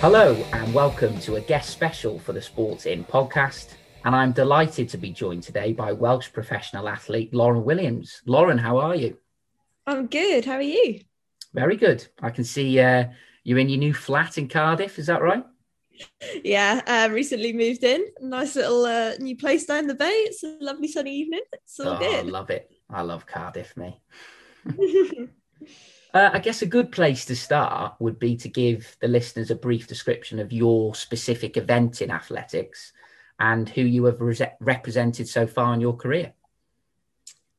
Hello, and welcome to a guest special for the Sports In podcast. And I'm delighted to be joined today by Welsh professional athlete Lauren Williams. Lauren, how are you? I'm good. How are you? Very good. I can see uh, you're in your new flat in Cardiff. Is that right? Yeah, uh, recently moved in. Nice little uh, new place down the bay. It's a lovely sunny evening. It's all oh, good. I love it. I love Cardiff, me. uh, I guess a good place to start would be to give the listeners a brief description of your specific event in athletics and who you have re- represented so far in your career.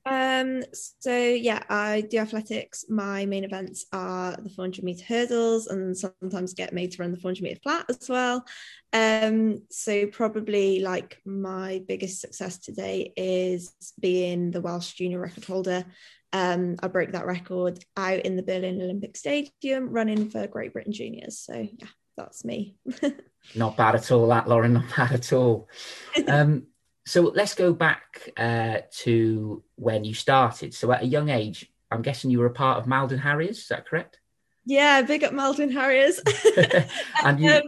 Um, so yeah, I do athletics. My main events are the 400 meter hurdles and sometimes get made to run the 400 meter flat as well. Um, so probably like my biggest success today is being the Welsh junior record holder. Um, I broke that record out in the Berlin Olympic Stadium running for Great Britain juniors. So yeah, that's me. not bad at all, that Lauren. Not bad at all. Um, so let's go back uh, to when you started. So at a young age, I'm guessing you were a part of Maldwyn Harriers. Is that correct? Yeah, big up Maldwyn Harriers. and you, um,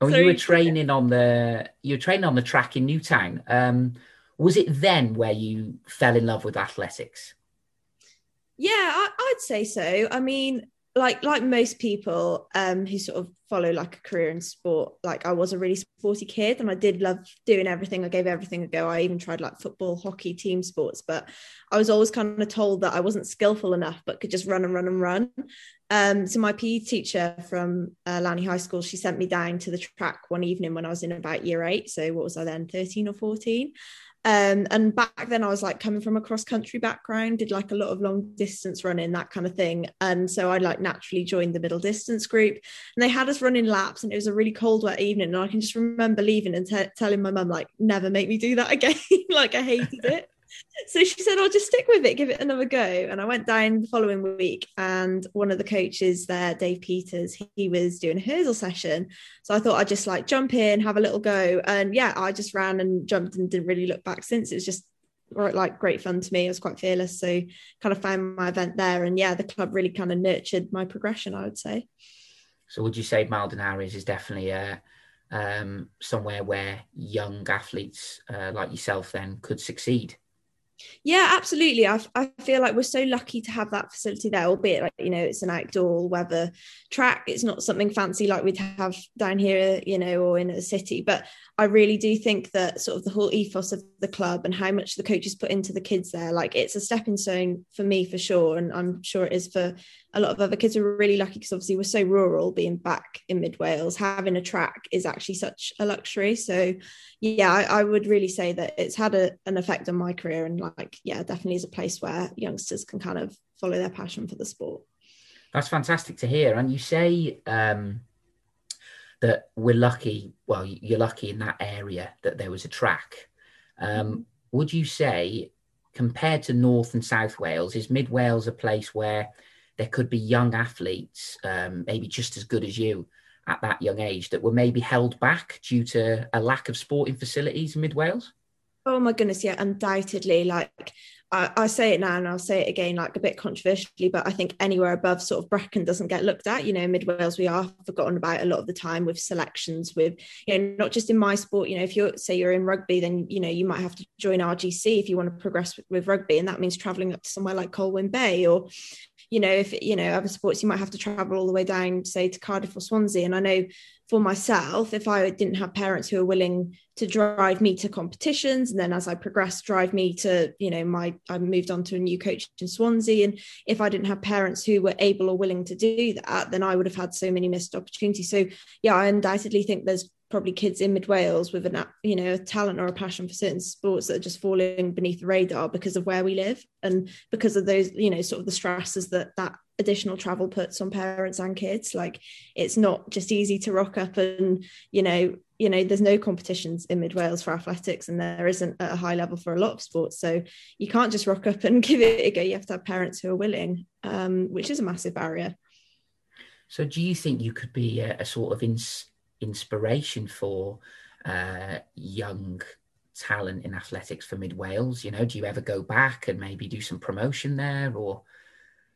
oh, you were training on the you were training on the track in Newtown. Um, was it then where you fell in love with athletics? Yeah, I, I'd say so. I mean, like like most people um who sort of follow like a career in sport like i was a really sporty kid and i did love doing everything. I gave everything a go. I even tried like football hockey team sports but i was always kind of told that i wasn't skillful enough but could just run and run and run. Um so my pe teacher from uh, high school she sent me down to the track one evening when i was in about year eight. So what was i then 13 or 14 um, and back then I was like coming from a cross country background, did like a lot of long distance running, that kind of thing. And so I like naturally joined the middle distance group and they had us running laps and it was a really cold wet evening. And I can just remember leaving and t- telling my mum like, never make me do that again. like I hated it so she said, "I'll just stick with it, give it another go." And I went down the following week, and one of the coaches there, Dave Peters, he was doing a hurdle session. So I thought I'd just like jump in, have a little go, and yeah, I just ran and jumped and didn't really look back since. It was just like great fun to me. I was quite fearless, so kind of found my event there, and yeah, the club really kind of nurtured my progression. I would say. So would you say Maldwyn Harriers is definitely a um, somewhere where young athletes uh, like yourself then could succeed? Yeah, absolutely. I, I feel like we're so lucky to have that facility there, albeit like, you know, it's an outdoor weather track. It's not something fancy like we'd have down here, you know, or in a city. But I really do think that sort of the whole ethos of the club and how much the coaches put into the kids there, like it's a stepping stone for me for sure. And I'm sure it is for a lot of other kids. We're really lucky because obviously we're so rural being back in mid Wales. Having a track is actually such a luxury. So yeah, I, I would really say that it's had a, an effect on my career and like, yeah, definitely is a place where youngsters can kind of follow their passion for the sport. That's fantastic to hear. And you say, um, that we're lucky. Well, you're lucky in that area that there was a track. Um, mm-hmm. would you say, compared to North and South Wales, is Mid Wales a place where there could be young athletes, um, maybe just as good as you at that young age, that were maybe held back due to a lack of sporting facilities in Mid Wales? Oh my goodness, yeah, undoubtedly. Like I, I, say it now and I'll say it again, like a bit controversially, but I think anywhere above sort of Brecon doesn't get looked at. You know, mid Wales, we are forgotten about a lot of the time with selections, with, you know, not just in my sport. You know, if you're, say, you're in rugby, then, you know, you might have to join RGC if you want to progress with, with rugby. And that means traveling up to somewhere like Colwyn Bay or, you know, if, you know, other sports, you might have to travel all the way down, say, to Cardiff or Swansea. And I know for myself, if I didn't have parents who are willing to drive me to competitions, and then as I progressed, drive me to, you know, my, I moved on to a new coach in Swansea. And if I didn't have parents who were able or willing to do that, then I would have had so many missed opportunities. So, yeah, I undoubtedly think there's probably kids in mid Wales with an you know a talent or a passion for certain sports that are just falling beneath the radar because of where we live and because of those you know sort of the stresses that that additional travel puts on parents and kids. Like it's not just easy to rock up and you know you know there's no competitions in mid Wales for athletics and there isn't a high level for a lot of sports. So you can't just rock up and give it a go. You have to have parents who are willing um, which is a massive barrier. So do you think you could be a, a sort of ins- inspiration for uh, young talent in athletics for Mid Wales? You know, do you ever go back and maybe do some promotion there or?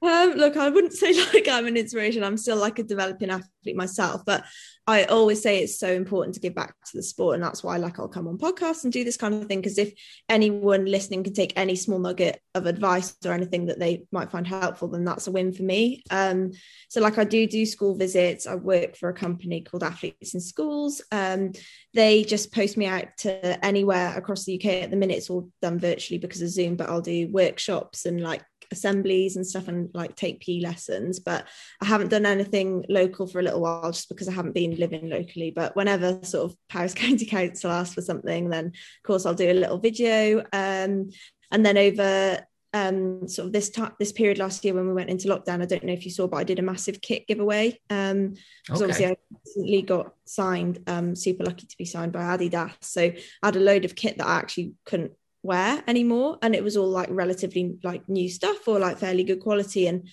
Um, look, I wouldn't say like I'm an inspiration. I'm still like a developing athlete myself, but I always say it's so important to give back to the sport, and that's why like I'll come on podcasts and do this kind of thing. Because if anyone listening can take any small nugget of advice or anything that they might find helpful, then that's a win for me. Um, so like I do do school visits. I work for a company called Athletes in Schools. Um, they just post me out to anywhere across the UK. At the minute, it's all done virtually because of Zoom, but I'll do workshops and like assemblies and stuff and like take PE lessons. But I haven't done anything local for a little while just because I haven't been living locally. But whenever sort of Powys County Council asks for something, then of course I'll do a little video. Um, and then over um, sort of this time this period last year when we went into lockdown, I don't know if you saw, but I did a massive kit giveaway. Um because okay. obviously I recently got signed, um, super lucky to be signed by Adidas. So I had a load of kit that I actually couldn't wear anymore and it was all like relatively like new stuff or like fairly good quality and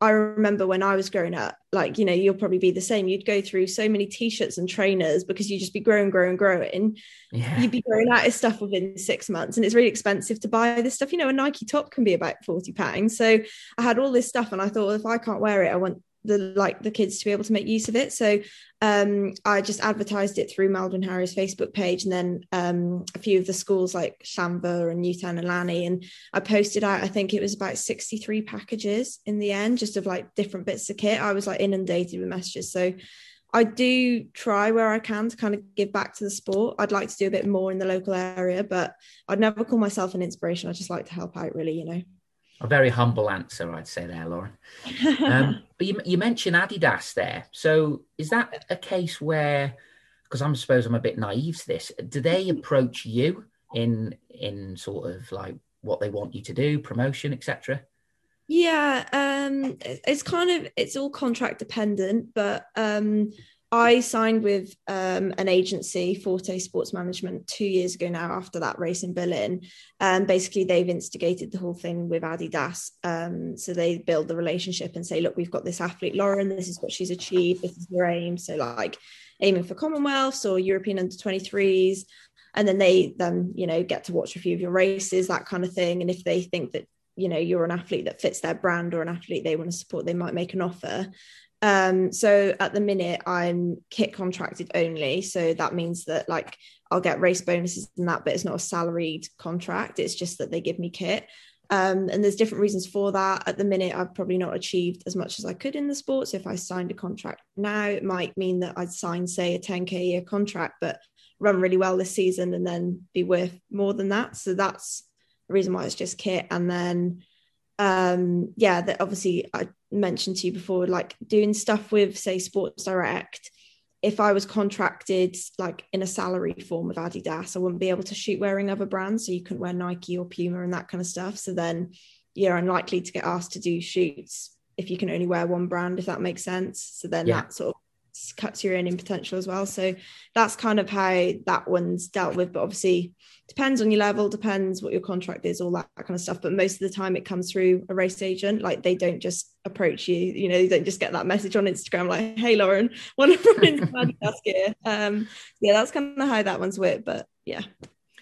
I remember when I was growing up, like, you know, you'll probably be the same. You'd go through so many t-shirts and trainers because you'd just be growing, growing, growing. Yeah. You'd be growing out of stuff within six months. And it's really expensive to buy this stuff. You know, a Nike top can be about 40 pounds. So I had all this stuff and I thought, well, if I can't wear it, I want the like the kids to be able to make use of it. So um, I just advertised it through Maldwyn Harriers Facebook page, and then um, a few of the schools like Llanfair and Newtown and Llani, and I posted out. I think it was about sixty three packages in the end, just of like different bits of kit. I was like inundated with messages, so. I do try where I can to kind of give back to the sport. I'd like to do a bit more in the local area, but I'd never call myself an inspiration. I just like to help out, really, you know a very humble answer, I'd say there, Lauren. Um, but you, you mentioned Adidas there. So is that a case where, because I'm suppose I'm a bit naive to this, do they approach you in in sort of like what they want you to do, promotion, etc.? Yeah, um, it's kind of it's all contract dependent, but um, I signed with um, an agency, Forte Sports Management, two years ago now after that race in Berlin. And basically, they've instigated the whole thing with Adidas. Um, so they build the relationship and say, look, we've got this athlete, Lauren, this is what she's achieved, this is her aim. So, like, aiming for Commonwealths or European under 23s. And then they then, you know, get to watch a few of your races, that kind of thing. And if they think that you know you're an athlete that fits their brand or an athlete they want to support they might make an offer um, so at the minute, I'm kit contracted only. So that means that like I'll get race bonuses and that, but it's not a salaried contract. It's just that they give me kit. Um, and there's different reasons for that. At the minute, I've probably not achieved as much as I could in the sport. So If I signed a contract now, it might mean that I'd sign, say, a 10k year contract, but run really well this season and then be worth more than that. So that's the reason why it's just kit. And then um yeah that obviously i mentioned to you before like doing stuff with say sports direct if i was contracted like in a salary form with adidas i wouldn't be able to shoot wearing other brands so you couldn't wear nike or puma and that kind of stuff so then you're unlikely to get asked to do shoots if you can only wear one brand if that makes sense so then yeah. that sort of cuts your earning potential as well. So that's kind of how that one's dealt with. But obviously, depends on your level, depends what your contract is, all that, kind of stuff. But most of the time, it comes through a race agent. Like they don't just approach you. You know, you don't just get that message on Instagram like, "Hey, Lauren, want to run into Adidas gear?" Um, yeah, that's kind of how that one's worked. But yeah.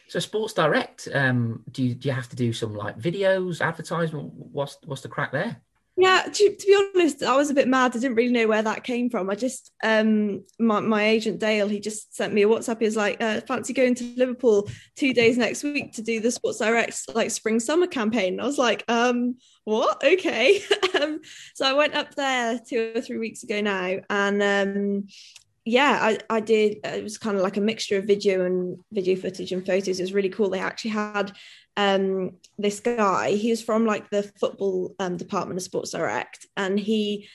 So Sports Direct, um, do you do you have to do some like videos, advertisement? What's what's the crack there? Yeah, to, to, be honest, I was a bit mad. I didn't really know where that came from. I just, um, my, my agent Dale, he just sent me a WhatsApp. He was like, uh, "Fancy going to Liverpool two days next week to do the Sports Direct like spring summer campaign?" And I was like, um, "What? Okay." um, so I went up there two or three weeks ago now, and um, yeah, I, I did. It was kind of like a mixture of video and video footage and photos. It was really cool. They actually had um, this guy. He was from like the football um, department of Sports Direct, and he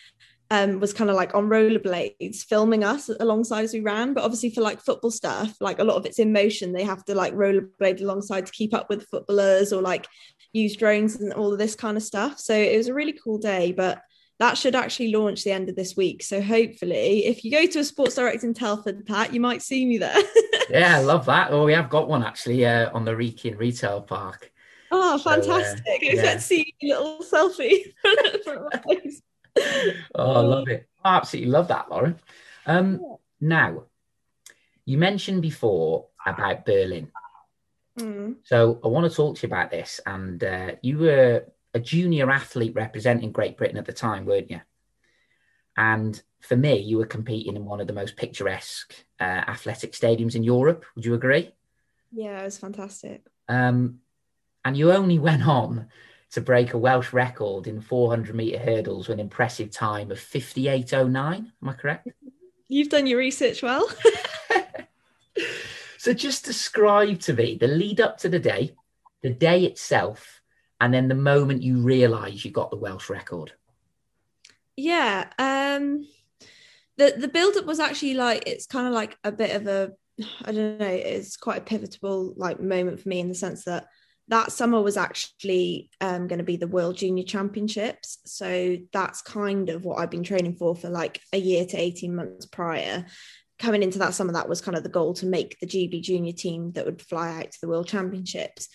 um, was kind of like on rollerblades filming us alongside as we ran. But obviously, for like football stuff, like a lot of it's in motion. They have to like rollerblade alongside to keep up with footballers or like use drones and all of this kind of stuff. So it was a really cool day. But that should actually launch the end of this week. So hopefully, if you go to a Sports Direct in Telford, Pat, you might see me there. yeah, I love that. Well, we have got one actually uh, on the Wrekin Retail Park. Oh, fantastic! So, uh, yeah. Let's see a little selfie. oh, I love it. I absolutely love that, Lauren. Um, now, you mentioned before about Berlin. Mm. So I want to talk to you about this. And uh, you were a junior athlete representing Great Britain at the time, weren't you? And for me, you were competing in one of the most picturesque uh, athletic stadiums in Europe. Would you agree? Yeah, it was fantastic. Um, and you only went on to break a Welsh record in 400 meter hurdles with an impressive time of 58.09. Am I correct? You've done your research well. so just describe to me the lead up to the day, the day itself, and then the moment you realise you got the Welsh record. Yeah. Um the the build up was actually like it's kind of like a bit of a I don't know, it's quite a pivotal like moment for me in the sense that that summer was actually um, going to be the World Junior Championships. So that's kind of what I've been training for for like a year to 18 months prior. Coming into that summer, that was kind of the goal to make the GB Junior team that would fly out to the World Championships.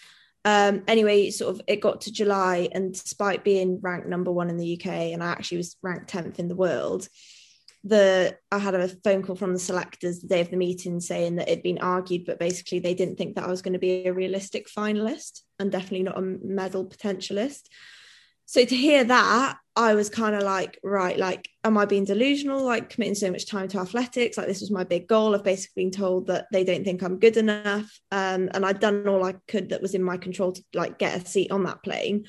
Um, anyway, sort of it got to July, and despite being ranked number one in the UK, and I actually was ranked 10th in the world, the I had a phone call from the selectors the day of the meeting saying that it'd been argued, but basically they didn't think that I was going to be a realistic finalist and definitely not a medal potentialist. So to hear that, I was kind of like, right, like, am I being delusional? Like committing so much time to athletics? Like this was my big goal. I've basically been told that they don't think I'm good enough. Um, and I'd done all I could that was in my control to like get a seat on that plane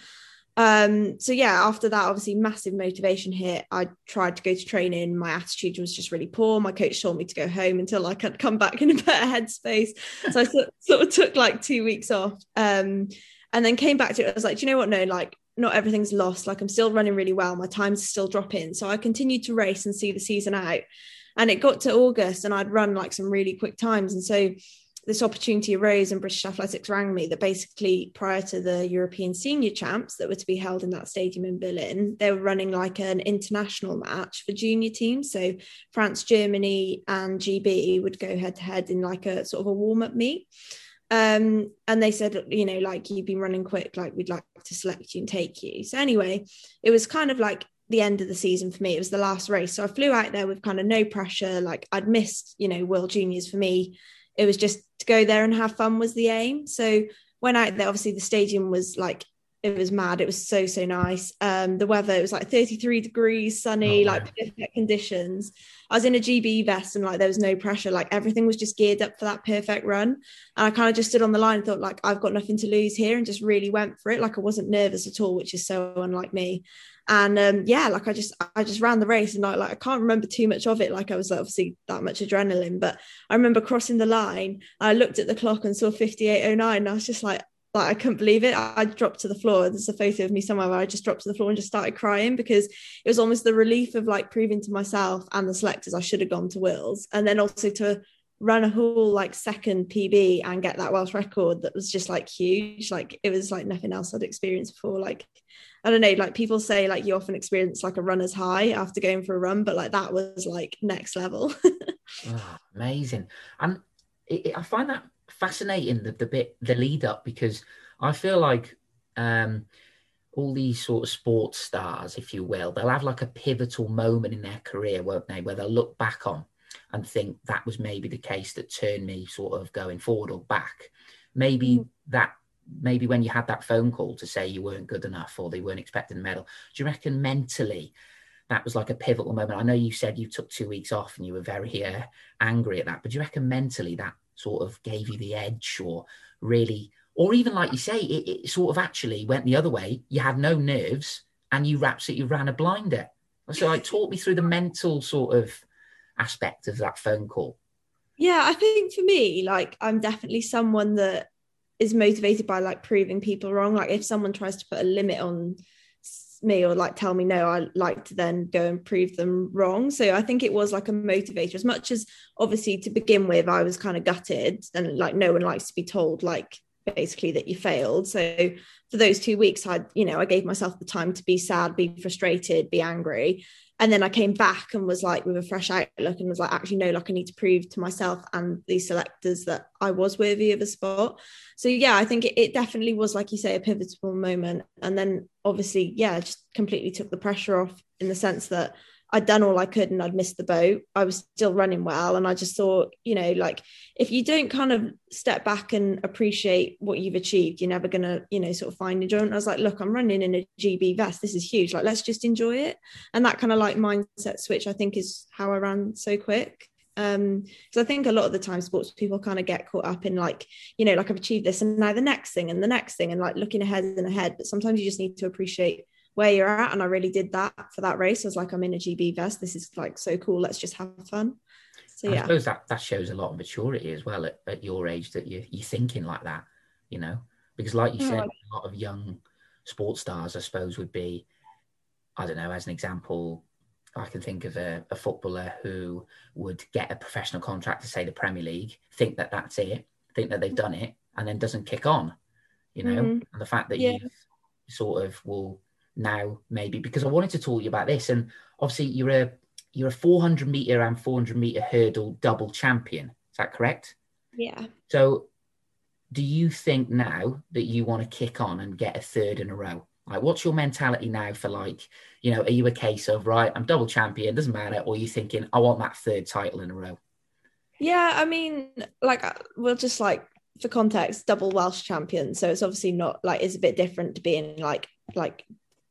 um so yeah after that obviously massive motivation hit i tried to go to training my attitude was just really poor my coach told me to go home until i could come back in a better headspace so i sort, sort of took like two weeks off um and then came back to it i was like do you know what no like not everything's lost. Like i'm still running really well. My times are still dropping. So i continued to race and see the season out. And it got to august and i'd run like some really quick times. And so this opportunity arose and British Athletics rang me that basically prior to the European senior champs that were to be held in that stadium in Berlin, they were running like an international match for junior teams. So France, Germany, and GB would go head to head in like a sort of a warm up meet. Um, and they said, you know, like you've been running quick, like we'd like to select you and take you. So anyway, it was kind of like the end of the season for me. It was the last race. So I flew out there with kind of no pressure. Like I'd missed, you know, World Juniors for me it was just to go there and have fun was the aim. So went out there, obviously the stadium was like it was mad. It was so so nice. Um, the weather it was like 33 degrees, sunny, oh, like perfect conditions. I was in a GB vest and like there was no pressure. Like everything was just geared up for that perfect run. And I kind of just stood on the line and thought like I've got nothing to lose here and just really went for it. Like I wasn't nervous at all, which is so unlike me and um, yeah like i just i just ran the race and like, like i can't remember too much of it like i was obviously that much adrenaline but i remember crossing the line i looked at the clock and saw 5809 and i was just like like I couldn't believe it. I dropped to the floor. There's a photo of me somewhere where I just dropped to the floor and just started crying because it was almost the relief of like proving to myself and the selectors I should have gone to Wills, and then also to run a whole like second PB and get that Welsh record that was just like huge. Like it was like nothing else I'd experienced before. Like I don't know, like people say like you often experience like a runner's high after going for a run, but like that was like next level. oh, amazing. And it, it, I find that fascinating the, the bit, the lead up, because I feel like um, all these sort of sports stars, if you will, they'll have like a pivotal moment in their career, won't they, where they'll look back on and think that was maybe the case that turned me sort of going forward or back. Maybe mm. that maybe when you had that phone call to say you weren't good enough or they weren't expecting a medal, do you reckon mentally that was like a pivotal moment? I know you said you took two weeks off and you were very uh, angry at that, but do you reckon mentally that sort of gave you the edge or really, or even like you say, it, it sort of actually went the other way? You had no nerves and you absolutely ran a blinder. So, like, talk me through the mental sort of aspect of that phone call. Yeah, I think for me, like, I'm definitely someone that is motivated by like proving people wrong. Like if someone tries to put a limit on me or like tell me no, I like to then go and prove them wrong. So I think it was like a motivator as much as obviously to begin with, I was kind of gutted and like no one likes to be told like basically that you failed. So for those two weeks, I, you know, I gave myself the time to be sad, be frustrated, be angry and then I came back and was like with a fresh outlook and was like, actually, no, like I need to prove to myself and these selectors that I was worthy of a spot. So yeah, I think it, it definitely was, like you say, a pivotal moment. And then obviously, yeah, just completely took the pressure off in the sense that I'd done all I could and I'd missed the boat. I was still running well. And I just thought, you know, like if you don't kind of step back and appreciate what you've achieved, you're never going to, you know, sort of find enjoyment. I was like, look, I'm running in a GB vest. This is huge. Like, let's just enjoy it. And that kind of like mindset switch, I think, is how I ran so quick um because i think a lot of the time sports people kind of get caught up in like you know like i've achieved this and now the next thing and the next thing and like looking ahead and ahead but sometimes you just need to appreciate where you're at. And I really did that for that race. I was like, I'm in a GB vest. This is like so cool. Let's just have fun. So yeah. I suppose that, that shows a lot of maturity as well at, at your age that you, you're thinking like that, you know, because like you said, a lot of young sports stars, I suppose, would be, I don't know, as an example, I can think of a, a, footballer who would get a professional contract to say the Premier League, think that that's it, think that they've done it, and then doesn't kick on. You know, mm. and the fact that yeah. you sort of will now, maybe because I wanted to talk to you about this. And obviously, you're a you're a 400 meter and 400 meter hurdle double champion. Is that correct? Yeah. So, do you think now that you want to kick on and get a third in a row? Like, what's your mentality now for like, you know, are you a case of right, I'm double champion, doesn't matter, or are you thinking I want that third title in a row? Yeah, I mean, like we'll just like for context, double Welsh champion. So it's obviously not like it's a bit different to being like like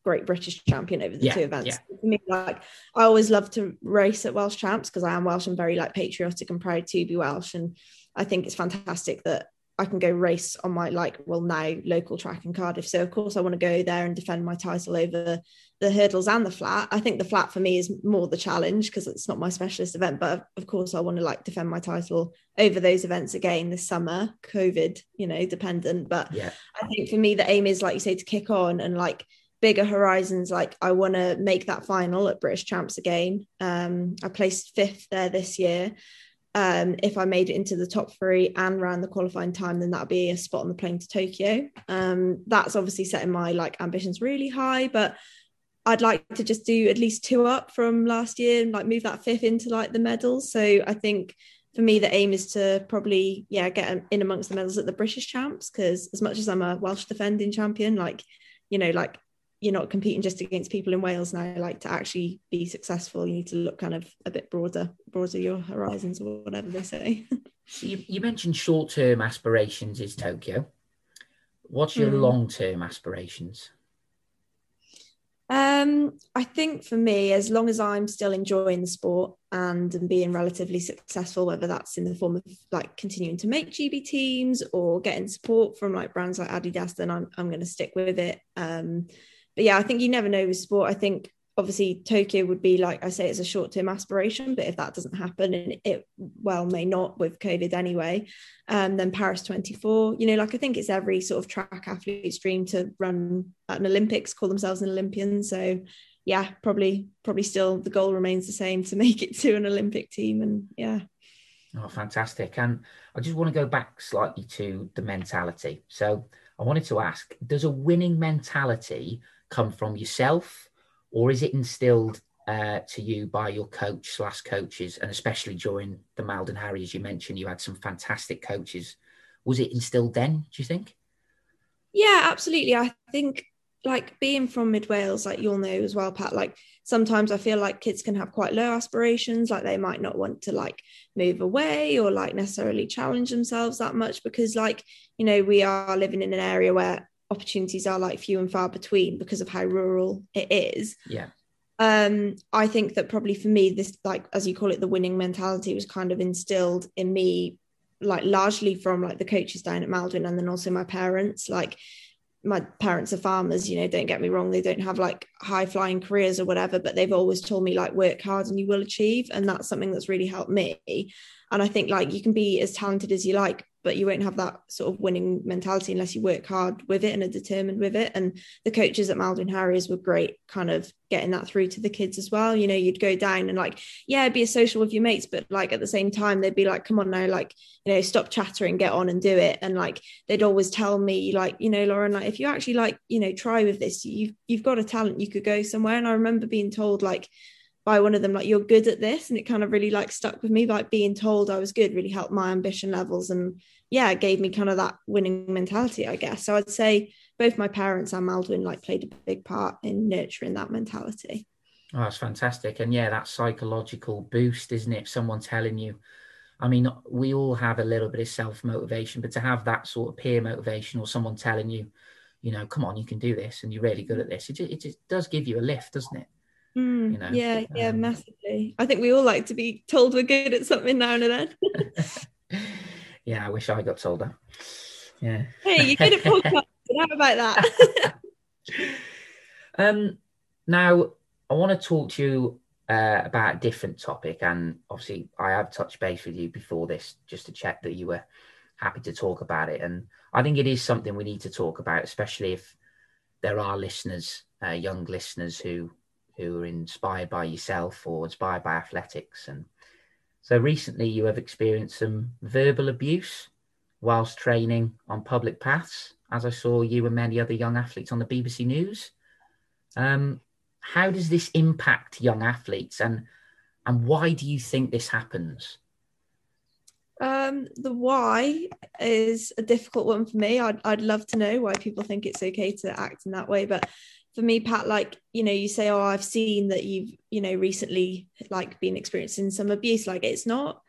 great British champion over the yeah, two events. Yeah. For me, like I always love to race at Welsh champs because I am Welsh and very like patriotic and proud to be Welsh. And I think it's fantastic that I can go race on my like well now local track in Cardiff. So of course I want to go there and defend my title over the hurdles and the flat. I think the flat for me is more the challenge because it's not my specialist event. But of course I want to like defend my title over those events again this summer, COVID, you know, dependent. But yeah. I think for me the aim is like you say to kick on and like bigger horizons like i want to make that final at british champs again. Um, i placed fifth there this year. Um, if i made it into the top three and ran the qualifying time then that'd be a spot on the plane to tokyo. Um, that's obviously setting my like ambitions really high but i'd like to just do at least two up from last year and like move that fifth into like the medals. So i think for me, the aim is to probably, yeah, get in amongst the medals at the British champs. Because as much as I'm a Welsh defending champion, like, you know, like you're not competing just against people in Wales now. Like to actually be successful, you need to look kind of a bit broader, broader your horizons or whatever they say. you, you mentioned short term aspirations is Tokyo. What's your mm. long term aspirations? Um, I think for me, as long as I'm still enjoying the sport and, and being relatively successful, whether that's in the form of like continuing to make GB teams or getting support from like brands like Adidas, then I'm I'm going to stick with it. Um, but yeah, I think you never know with sport. I think obviously Tokyo would be like I say, it's a short term aspiration, but if that doesn't happen, and it well may not with COVID anyway, um, then Paris 24, you know, like I think it's every sort of track athlete's dream to run at an Olympics, call themselves an Olympian. So yeah, probably probably still the goal remains the same to make it to an Olympic team, and yeah. Oh, fantastic. And I just want to go back slightly to the mentality. So I wanted to ask Does a winning mentality come from yourself, or is it instilled uh, to you by your coach slash coaches, and especially during the Maldwyn Harry, as you mentioned, you had some fantastic coaches. Was it instilled then? Do you think? Yeah, absolutely. I think like being from mid Wales, like you'll know as well, Pat. Like sometimes I feel like kids can have quite low aspirations, like they might not want to like move away or like necessarily challenge themselves that much because, like, you know, we are living in an area where opportunities are like few and far between because of how rural it is. Yeah. Um, I think that probably for me, this like as you call it, the winning mentality was kind of instilled in me, like largely from like the coaches down at Maldwyn and then also my parents. Like my parents are farmers, you know, don't get me wrong, they don't have like high flying careers or whatever, but they've always told me like work hard and you will achieve. And that's something that's really helped me. And I think like you can be as talented as you like, but you won't have that sort of winning mentality unless you work hard with it and are determined with it. And the coaches at Maldwyn Harriers were great, kind of getting that through to the kids as well. You know, you'd go down and like, yeah, be a social with your mates, but like at the same time, they'd be like, come on now, like, you know, stop chattering, get on and do it. And like they'd always tell me, like, you know, Lauren, like if you actually like, you know, try with this, you've you've got a talent, you could go somewhere. And I remember being told like by one of them like you're good at this and it kind of really like stuck with me like being told i was good really helped my ambition levels and yeah it gave me kind of that winning mentality i guess so i'd say both my parents and Maldwyn like played a big part in nurturing that mentality Oh, that's fantastic. And yeah, that psychological boost, isn't it? Someone telling you, I mean, we all have a little bit of self motivation, but to have that sort of peer motivation or someone telling you, you know, come on, you can do this and you're really good at mm. this, it it just does give you a lift, doesn't it? Mm, you know? Yeah, yeah, um, massively. I think we all like to be told we're good at something now and then. yeah, I wish I got told that. Yeah. Hey, you're good at podcasting. How about that? um, now, I want to talk to you uh, about a different topic, and obviously, I have touched base with you before this just to check that you were happy to talk about it. And I think it is something we need to talk about, especially if there are listeners, uh, young listeners who who are inspired by yourself or inspired by athletics. And so recently, you have experienced some verbal abuse whilst training on public paths, as I saw you and many other young athletes on the BBC News. Um, how does this impact young athletes, and and why do you think this happens? Um, the why is a difficult one for me. I'd, I'd love to know why people think it's okay to act in that way. But for me, Pat, like, you know, you say, oh, I've seen that you've, you know, recently like been experiencing some abuse. Like, it's not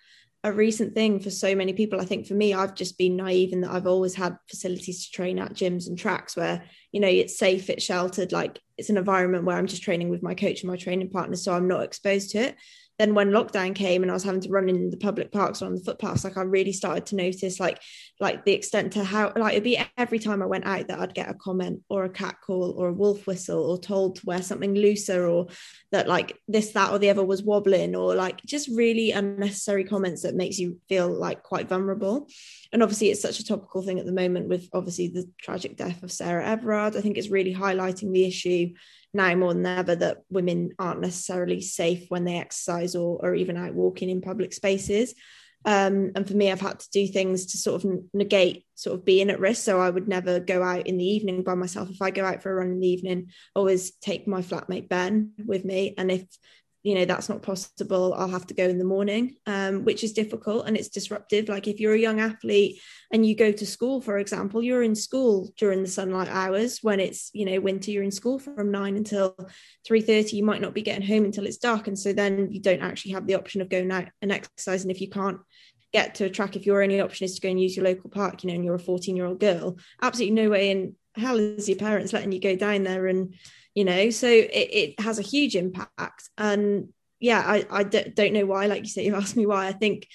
a recent thing for so many people. I think for me, I've just been naive in that I've always had facilities to train at gyms and tracks where, you know, it's safe, it's sheltered, like it's an environment where I'm just training with my coach and my training partner. So I'm not exposed to it then when lockdown came and I was having to run in the public parks or on the footpaths, like I really started to notice like like the extent to how like it'd be every time I went out that I'd get a comment or a cat call or a wolf whistle or told to wear something looser or that like this, that, or the other was wobbling or like just really unnecessary comments that makes you feel like quite vulnerable. And obviously it's such a topical thing at the moment with obviously the tragic death of Sarah Everard. I think it's really highlighting the issue now more than ever that women aren't necessarily safe when they exercise or, or even out walking in public spaces. Um, and for me, I've had to do things to sort of negate sort of being at risk. So I would never go out in the evening by myself. If I go out for a run in the evening, always take my flatmate Ben with me. And if you know that's not possible i'll have to go in the morning um, which is difficult and it's disruptive. Like if you're a young athlete and you go to school for example you're in school during the sunlight hours when it's you know winter you're in school from 9 until 3.30 you might not be getting home until it's dark. And so then you don't actually have the option of going out and exercising if you can't get to a track. If your only option is to go and use your local park you know and you're a 14 year old girl absolutely no way in hell is your parents letting you go down there and you know so it, it has a huge impact. And yeah I, I d- don't know why like you said you asked me why. I think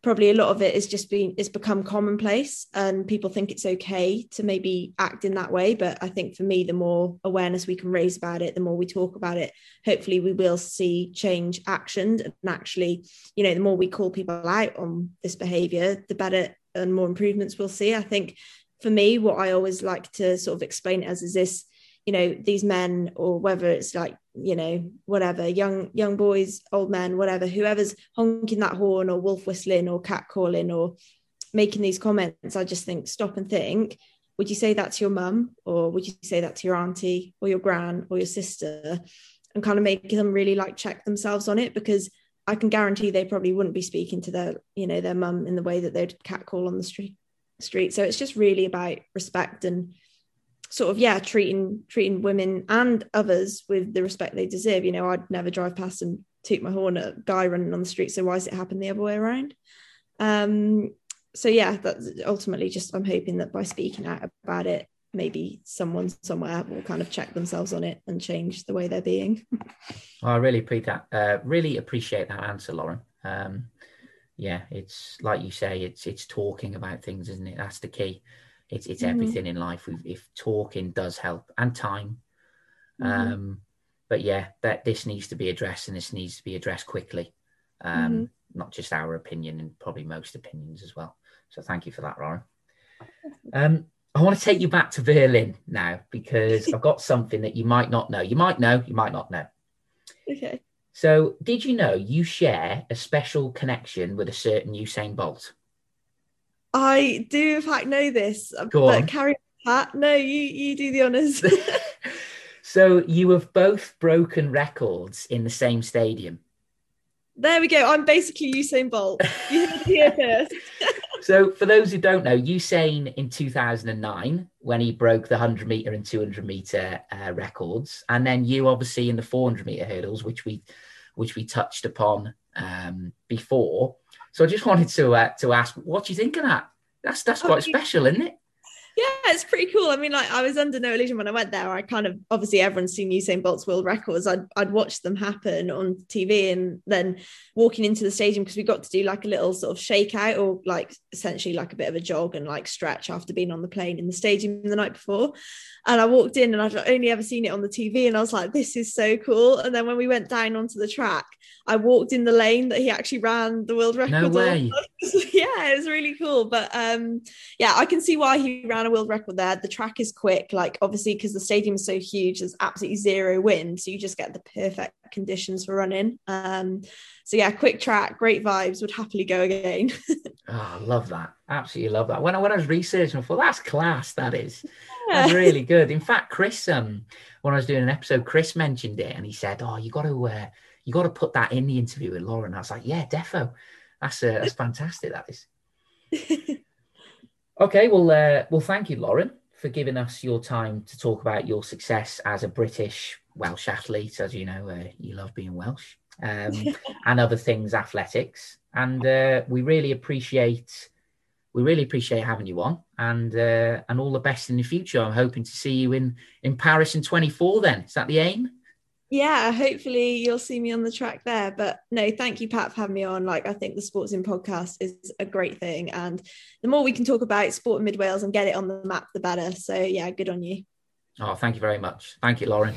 probably a lot of it is just been it's become commonplace and people think it's okay to maybe act in that way. But i think for me the more awareness we can raise about it the more we talk about it hopefully we will see change actioned. And actually you know the more we call people out on this behavior the better and more improvements we'll see. I think for me what i always like to sort of explain as is this you know these men or whether it's like you know whatever young young boys old men whatever whoever's honking that horn or wolf whistling or cat calling or making these comments i just think stop and think. Would you say that to your mum or would you say that to your auntie or your gran or your sister and kind of make them really like check themselves on it? Because i can guarantee they probably wouldn't be speaking to their you know their mum in the way that they'd cat call on the street street. So it's just really about respect and sort of yeah treating treating women and others with the respect they deserve. You know i'd never drive past and toot my horn at a guy running on the street so why does it happen the other way around? Um so yeah that's ultimately just i'm hoping that by speaking out about it maybe someone somewhere will kind of check themselves on it and change the way they're being. I really appreciate that uh, really appreciate that answer lauren. Um yeah it's like you say it's it's talking about things isn't it? That's the key it's it's mm-hmm. everything in life. If talking does help and time, mm-hmm. um, but yeah, that this needs to be addressed and this needs to be addressed quickly. Um, mm-hmm. Not just our opinion and probably most opinions as well. So thank you for that, Lauren. Um, I want to take you back to Berlin now because I've got something that you might not know. You might know, you might not know. Okay. So, did you know you share a special connection with a certain Usain Bolt? I do in fact know this, Go but on. carry on, Pat. No, you you do the honors. so you have both broken records in the same stadium. There we go. I'm basically Usain Bolt. You heard it here first. so, for those who don't know, Usain in 2009, when he broke the 100 meter and 200 meter uh, records, and then you obviously in the 400 meter hurdles, which we which we touched upon um, before. So, I just wanted to uh, to ask, what do you think of that? That's that's quite special, isn't it? Yeah, it's pretty cool. I mean, like I was under no illusion when I went there. I kind of obviously everyone's seen Usain Bolt's world records. I'd I'd watched them happen on TV and then walking into the stadium because we got to do like a little sort of shakeout or like essentially like a bit of a jog and like stretch after being on the plane in the stadium the night before. And I walked in and I'd only ever seen it on the TV and I was like, this is so cool. And then when we went down onto the track, I walked in the lane that he actually ran the world record. No way. yeah, it was really cool. But um, yeah, I can see why he ran a world record there. The track is quick, like obviously because the stadium is so huge, there's absolutely zero wind, so you just get the perfect conditions for running. Um, so yeah, quick track, great vibes. Would happily go again. oh, I love that. Absolutely love that. When I when I was researching, I thought that's class. That is. Yeah. That's really good. In fact, Chris, um, when I was doing an episode, Chris mentioned it, and he said, "Oh, you got to uh, you got to put that in the interview with Lauren." I was like, "Yeah, defo. That's uh, that's fantastic. That is." okay, well, uh, well, thank you, Lauren, for giving us your time to talk about your success as a British Welsh athlete. As you know, uh, you love being Welsh, um, and other things, athletics, and uh, we really appreciate we really appreciate having you on and uh, and all the best in the future. I'm hoping to see you in in Paris in 24 then. Is that the aim? Yeah, hopefully you'll see me on the track there. But no, thank you, Pat, for having me on. Like, I think the Sports in podcast is a great thing. And the more we can talk about sport in Mid Wales and get it on the map, the better. So, yeah, good on you. Oh, thank you very much. Thank you, Lauren.